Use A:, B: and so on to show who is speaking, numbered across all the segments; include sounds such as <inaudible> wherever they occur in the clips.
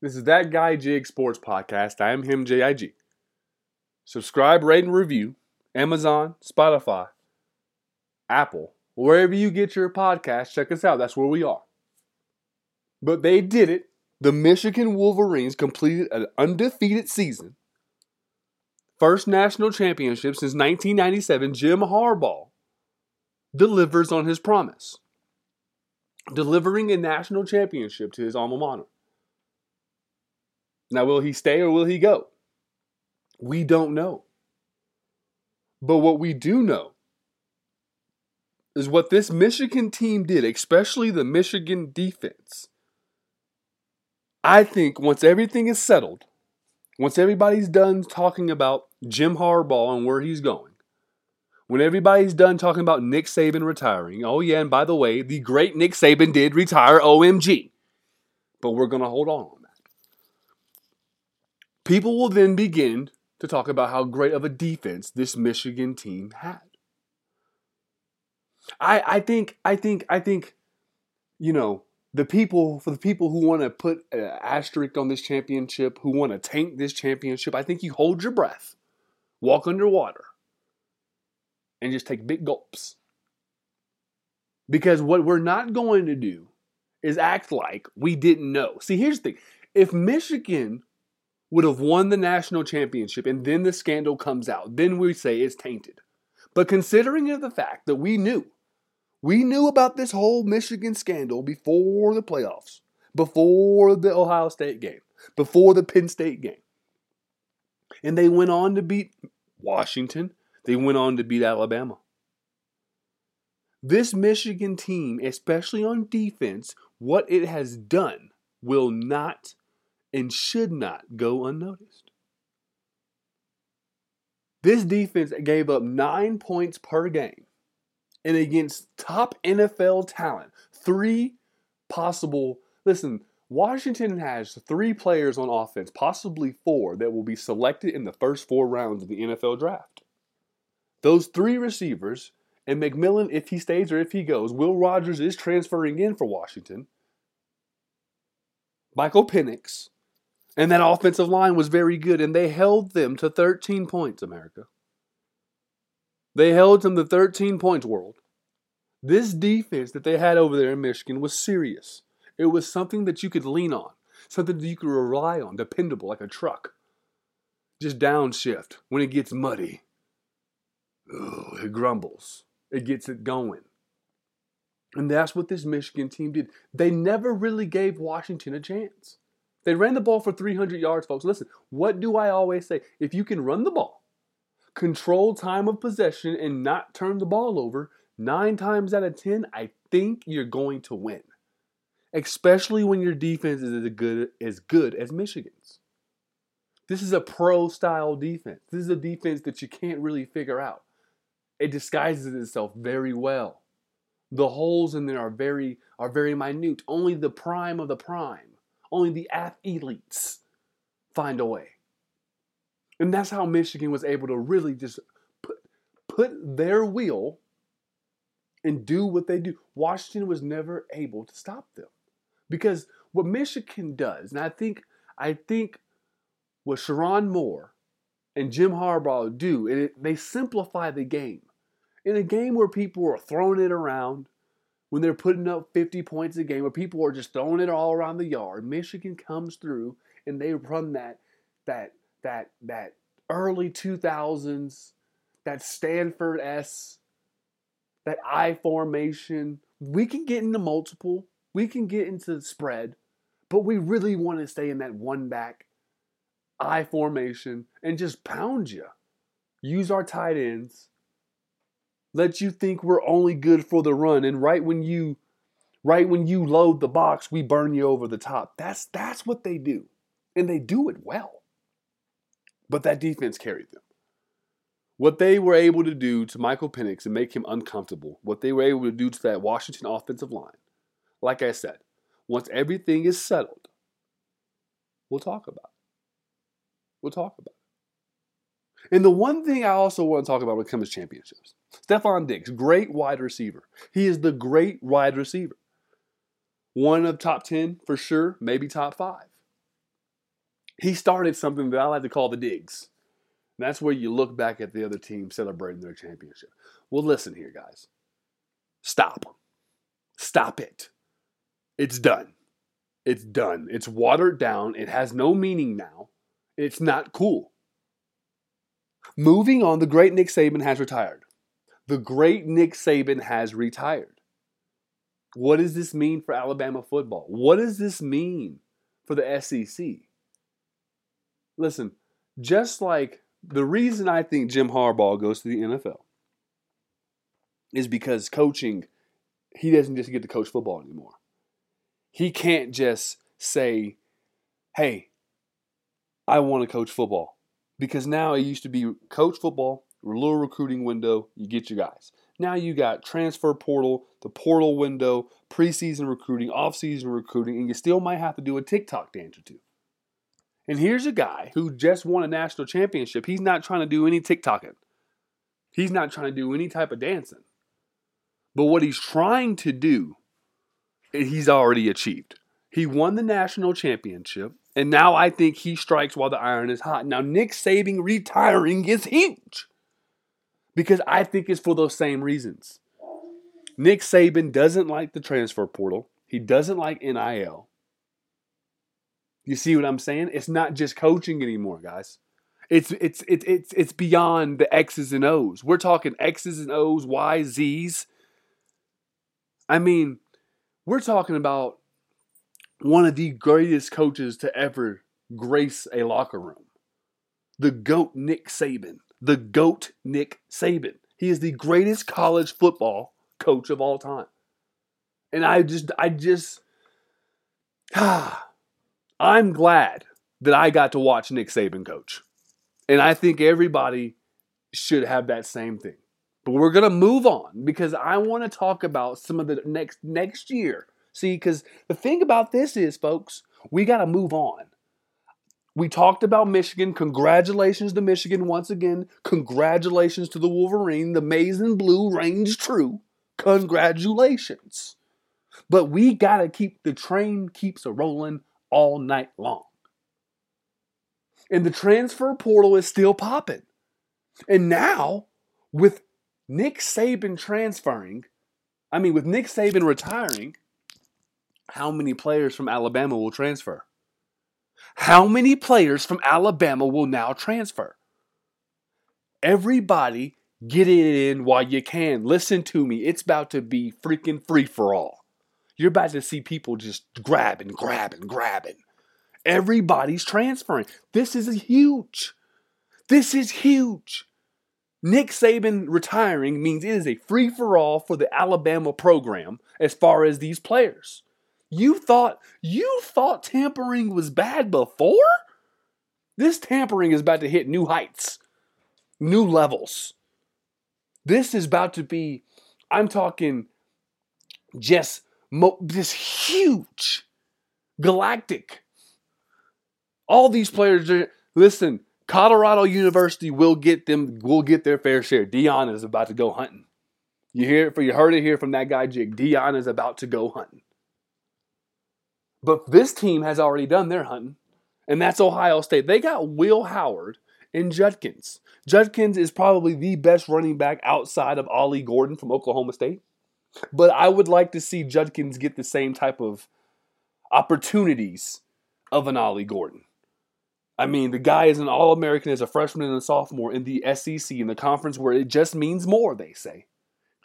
A: This is That Guy Jig Sports Podcast. I am him, JIG. Subscribe, rate, and review. Amazon, Spotify, Apple, wherever you get your podcast, check us out. That's where we are. But they did it. The Michigan Wolverines completed an undefeated season. First national championship since 1997. Jim Harbaugh delivers on his promise, delivering a national championship to his alma mater. Now, will he stay or will he go? We don't know. But what we do know is what this Michigan team did, especially the Michigan defense. I think once everything is settled, once everybody's done talking about Jim Harbaugh and where he's going, when everybody's done talking about Nick Saban retiring, oh, yeah, and by the way, the great Nick Saban did retire, OMG. But we're going to hold on. People will then begin to talk about how great of a defense this Michigan team had. I, I think, I think, I think, you know, the people, for the people who want to put an asterisk on this championship, who want to tank this championship, I think you hold your breath, walk underwater, and just take big gulps. Because what we're not going to do is act like we didn't know. See, here's the thing if Michigan would have won the national championship and then the scandal comes out, then we say it's tainted. But considering the fact that we knew, we knew about this whole Michigan scandal before the playoffs, before the Ohio State game, before the Penn State game. And they went on to beat Washington, they went on to beat Alabama. This Michigan team, especially on defense, what it has done will not and should not go unnoticed. This defense gave up nine points per game and against top NFL talent, three possible. Listen, Washington has three players on offense, possibly four, that will be selected in the first four rounds of the NFL draft. Those three receivers, and McMillan, if he stays or if he goes, Will Rogers is transferring in for Washington. Michael Penix, and that offensive line was very good, and they held them to 13 points, America. They held them to 13 points, world. This defense that they had over there in Michigan was serious. It was something that you could lean on, something that you could rely on, dependable like a truck. Just downshift when it gets muddy. Ugh, it grumbles. It gets it going. And that's what this Michigan team did. They never really gave Washington a chance. They ran the ball for 300 yards, folks. Listen, what do I always say? If you can run the ball, control time of possession, and not turn the ball over, nine times out of 10, I think you're going to win. Especially when your defense is as good, as good as Michigan's. This is a pro style defense. This is a defense that you can't really figure out. It disguises itself very well. The holes in there are very are very minute. Only the prime of the prime only the athletes find a way. And that's how Michigan was able to really just put, put their wheel and do what they do. Washington was never able to stop them. Because what Michigan does, and I think I think what Sherrone Moore and Jim Harbaugh do, it, they simplify the game. In a game where people are throwing it around, when they're putting up 50 points a game, where people are just throwing it all around the yard, Michigan comes through and they run that that that that early 2000s, that Stanford S, that I formation. We can get into multiple, we can get into the spread, but we really want to stay in that one back I formation and just pound you. Use our tight ends let you think we're only good for the run. And right when you right when you load the box we burn you over the top. That's that's what they do. And they do it well. But that defense carried them. What they were able to do to Michael Penix and make him uncomfortable what they were able to do to that Washington offensive line like I said once everything is settled we'll talk about it. We'll talk about it and the one thing I also want to talk about when it comes to championships Stefon Diggs, great wide receiver. He is the great wide receiver. One of top 10 for sure, maybe top five. he started something that I like to call the digs. That's where you look back at the other team celebrating their championship. Well, listen here, guys. Stop. Stop it. It's done. It's done. It's watered down. It has no meaning now. It's not cool. Moving on, the great Nick Saban has retired. The great Nick Saban has retired. What does this mean for Alabama football? What does this mean for the SEC? Listen, just like the reason I think Jim Harbaugh goes to the NFL is because coaching, he doesn't just get to coach football anymore. He can't just say, hey, I want to coach football. Because now it used to be coach football, little recruiting window, you get your guys. Now you got transfer portal, the portal window, preseason recruiting, offseason recruiting, and you still might have to do a TikTok dance or two. And here's a guy who just won a national championship. He's not trying to do any TikToking. He's not trying to do any type of dancing. But what he's trying to do, he's already achieved. He won the national championship, and now I think he strikes while the iron is hot. Now, Nick Saban retiring is huge because I think it's for those same reasons. Nick Saban doesn't like the transfer portal, he doesn't like NIL. You see what I'm saying? It's not just coaching anymore, guys. It's it's it's it's it's beyond the X's and O's. We're talking X's and O's, Y's, Z's. I mean, we're talking about one of the greatest coaches to ever grace a locker room. The GOAT Nick Saban. The GOAT Nick Saban. He is the greatest college football coach of all time. And I just I just ah <sighs> I'm glad that I got to watch Nick Saban coach. And I think everybody should have that same thing. But we're going to move on because I want to talk about some of the next next year. See, cuz the thing about this is folks, we got to move on. We talked about Michigan. Congratulations to Michigan once again. Congratulations to the Wolverine. The maize and blue reigns true. Congratulations. But we got to keep the train keeps a rolling all night long. And the transfer portal is still popping. And now, with Nick Saban transferring, I mean, with Nick Saban retiring, how many players from Alabama will transfer? How many players from Alabama will now transfer? Everybody, get it in while you can. Listen to me. It's about to be freaking free for all. You're about to see people just grabbing, grabbing, grabbing. Everybody's transferring. This is huge. This is huge. Nick Saban retiring means it is a free for all for the Alabama program as far as these players. You thought you thought tampering was bad before? This tampering is about to hit new heights, new levels. This is about to be I'm talking just Mo- this huge galactic. All these players are listen. Colorado University will get them. Will get their fair share. Deion is about to go hunting. You hear it for you heard it here from that guy Jig. Deion is about to go hunting. But this team has already done their hunting, and that's Ohio State. They got Will Howard and Judkins. Judkins is probably the best running back outside of Ollie Gordon from Oklahoma State. But I would like to see Judkins get the same type of opportunities of an Ollie Gordon. I mean, the guy is an All American as a freshman and a sophomore in the SEC, in the conference where it just means more, they say.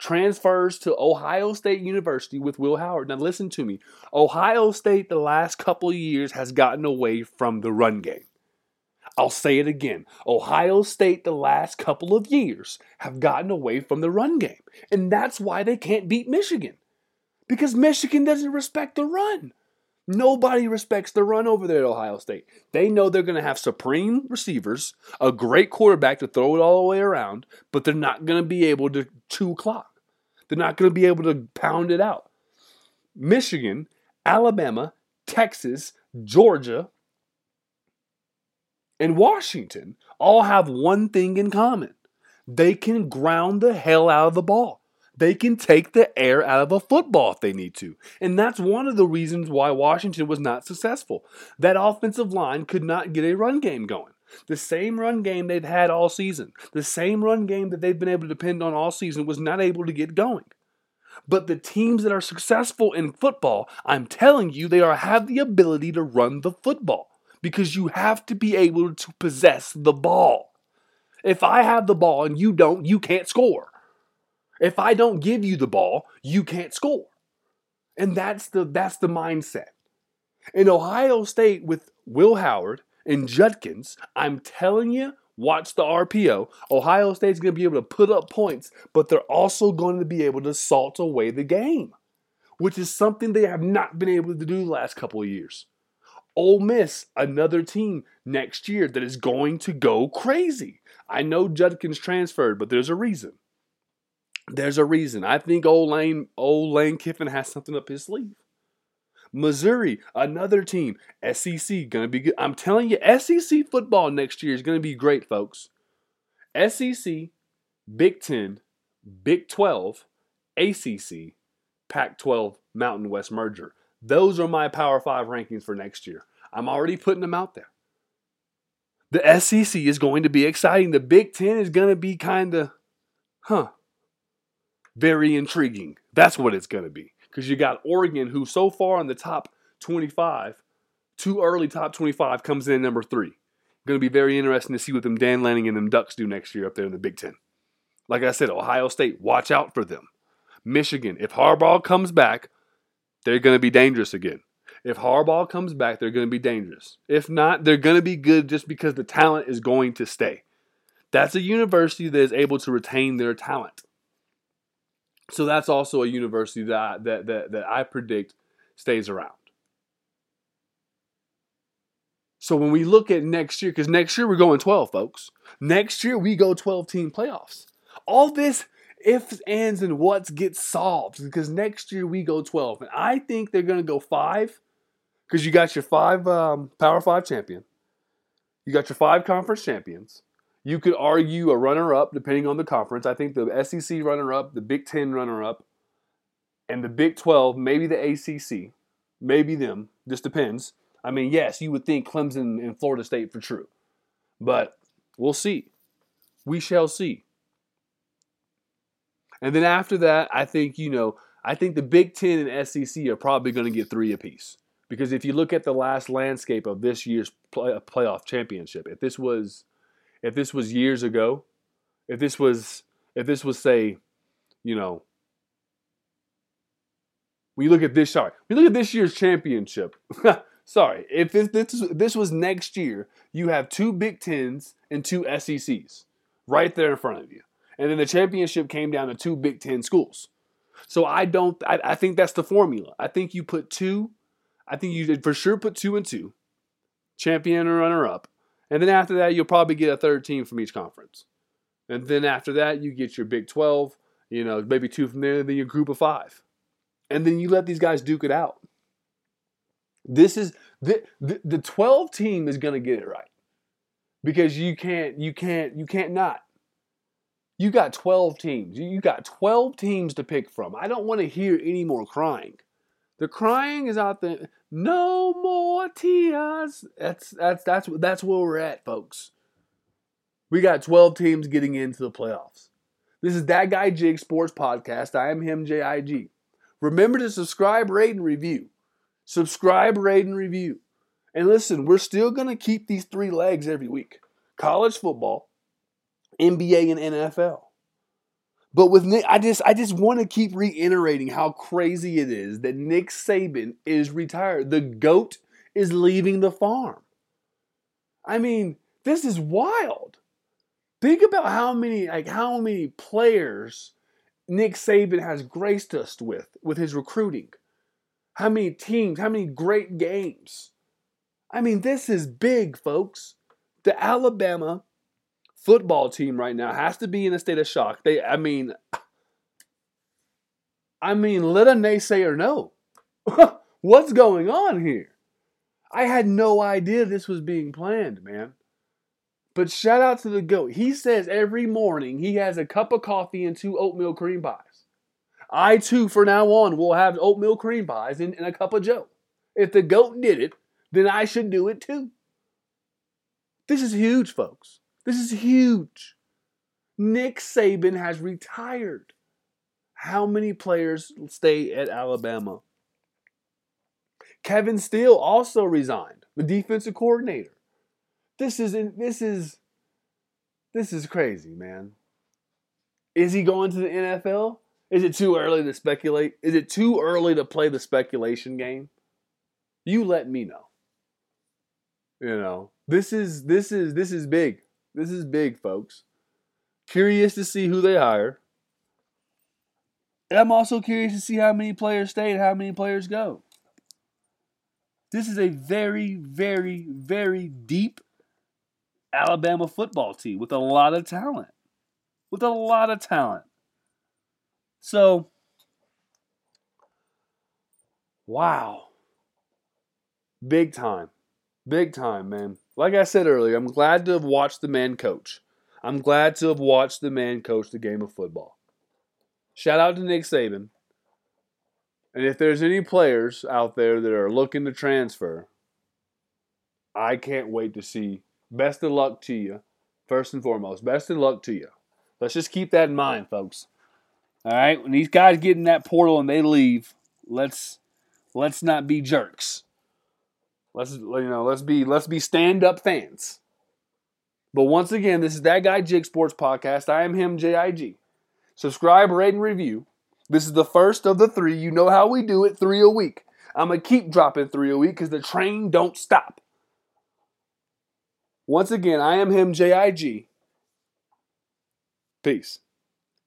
A: Transfers to Ohio State University with Will Howard. Now, listen to me. Ohio State, the last couple of years, has gotten away from the run game. I'll say it again. Ohio State, the last couple of years, have gotten away from the run game. And that's why they can't beat Michigan. Because Michigan doesn't respect the run. Nobody respects the run over there at Ohio State. They know they're going to have supreme receivers, a great quarterback to throw it all the way around, but they're not going to be able to chew clock. They're not going to be able to pound it out. Michigan, Alabama, Texas, Georgia, and Washington all have one thing in common they can ground the hell out of the ball. They can take the air out of a football if they need to. And that's one of the reasons why Washington was not successful. That offensive line could not get a run game going. The same run game they've had all season, the same run game that they've been able to depend on all season was not able to get going. But the teams that are successful in football, I'm telling you, they are have the ability to run the football because you have to be able to possess the ball. If I have the ball and you don't, you can't score. If I don't give you the ball, you can't score. And that's the that's the mindset. In Ohio State with Will Howard and Judkins, I'm telling you, watch the RPO. Ohio State's going to be able to put up points, but they're also going to be able to salt away the game, which is something they have not been able to do the last couple of years. Ole Miss, another team next year that is going to go crazy. I know Judkins transferred, but there's a reason. There's a reason. I think old Lane, old Lane Kiffin has something up his sleeve. Missouri, another team. SEC gonna be good. I'm telling you, SEC football next year is gonna be great, folks. SEC, Big Ten, Big 12, ACC, Pac 12, Mountain West merger. Those are my Power Five rankings for next year. I'm already putting them out there. The SEC is going to be exciting. The Big Ten is going to be kind of, huh, very intriguing. That's what it's going to be. Because you got Oregon, who so far in the top 25, too early top 25, comes in number three. Going to be very interesting to see what them Dan Lanning and them Ducks do next year up there in the Big Ten. Like I said, Ohio State, watch out for them. Michigan, if Harbaugh comes back, they're going to be dangerous again. If Harbaugh comes back, they're going to be dangerous. If not, they're going to be good just because the talent is going to stay. That's a university that is able to retain their talent. So that's also a university that I, that, that, that I predict stays around. So when we look at next year, because next year we're going 12, folks. Next year we go 12 team playoffs. All this ifs, ands, and whats get solved because next year we go 12. And I think they're going to go five because you got your five um, Power Five champion, you got your five conference champions. You could argue a runner up depending on the conference. I think the SEC runner up, the Big Ten runner up, and the Big 12, maybe the ACC, maybe them. Just depends. I mean, yes, you would think Clemson and Florida State for true, but we'll see. We shall see. And then after that, I think, you know, I think the Big Ten and SEC are probably going to get three apiece. Because if you look at the last landscape of this year's play, playoff championship, if this was, if this was years ago, if this was, if this was say, you know, we look at this. Sorry, we look at this year's championship. <laughs> sorry, if this, this this was next year, you have two Big Tens and two SECs right there in front of you. And then the championship came down to two Big Ten schools. So I don't. I, I think that's the formula. I think you put two. I think you did for sure put two and two, champion or runner up, and then after that you'll probably get a third team from each conference, and then after that you get your Big Twelve. You know, maybe two from there, and then your group of five, and then you let these guys duke it out. This is the the, the twelve team is going to get it right because you can't you can't you can't not you got 12 teams. You got 12 teams to pick from. I don't want to hear any more crying. The crying is out there. No more tears. That's that's that's that's where we're at, folks. We got 12 teams getting into the playoffs. This is that guy Jig Sports Podcast. I am him JIG. Remember to subscribe, rate, and review. Subscribe, rate, and review. And listen, we're still gonna keep these three legs every week: college football, NBA and NFL. But with Nick, I just I just want to keep reiterating how crazy it is that Nick Saban is retired. The GOAT is leaving the farm. I mean, this is wild. Think about how many like how many players Nick Saban has graced us with with his recruiting. How many teams, how many great games. I mean, this is big, folks. The Alabama football team right now has to be in a state of shock. They, I mean, I mean, let a naysayer know <laughs> what's going on here. I had no idea this was being planned, man. But shout out to the goat. He says every morning he has a cup of coffee and two oatmeal cream pies. I too, for now on, will have oatmeal cream pies and, and a cup of Joe. If the goat did it, then I should do it too. This is huge, folks. This is huge. Nick Saban has retired. How many players stay at Alabama? Kevin Steele also resigned, the defensive coordinator. This is this is this is crazy, man. Is he going to the NFL? Is it too early to speculate? Is it too early to play the speculation game? You let me know. You know, this is this is this is big. This is big, folks. Curious to see who they hire. And I'm also curious to see how many players stay and how many players go. This is a very, very, very deep Alabama football team with a lot of talent. With a lot of talent. So, wow. Big time. Big time, man. Like I said earlier, I'm glad to have watched the man coach. I'm glad to have watched the man coach the game of football. Shout out to Nick Saban. And if there's any players out there that are looking to transfer, I can't wait to see. Best of luck to you, first and foremost. Best of luck to you. Let's just keep that in mind, folks. All right, when these guys get in that portal and they leave, let's let's not be jerks. Let's you know, let's be let's be stand up fans. But once again, this is that guy Jig Sports podcast. I am him, JIG. Subscribe, rate, and review. This is the first of the three. You know how we do it, three a week. I'm gonna keep dropping three a week because the train don't stop. Once again, I am him, JIG. Peace.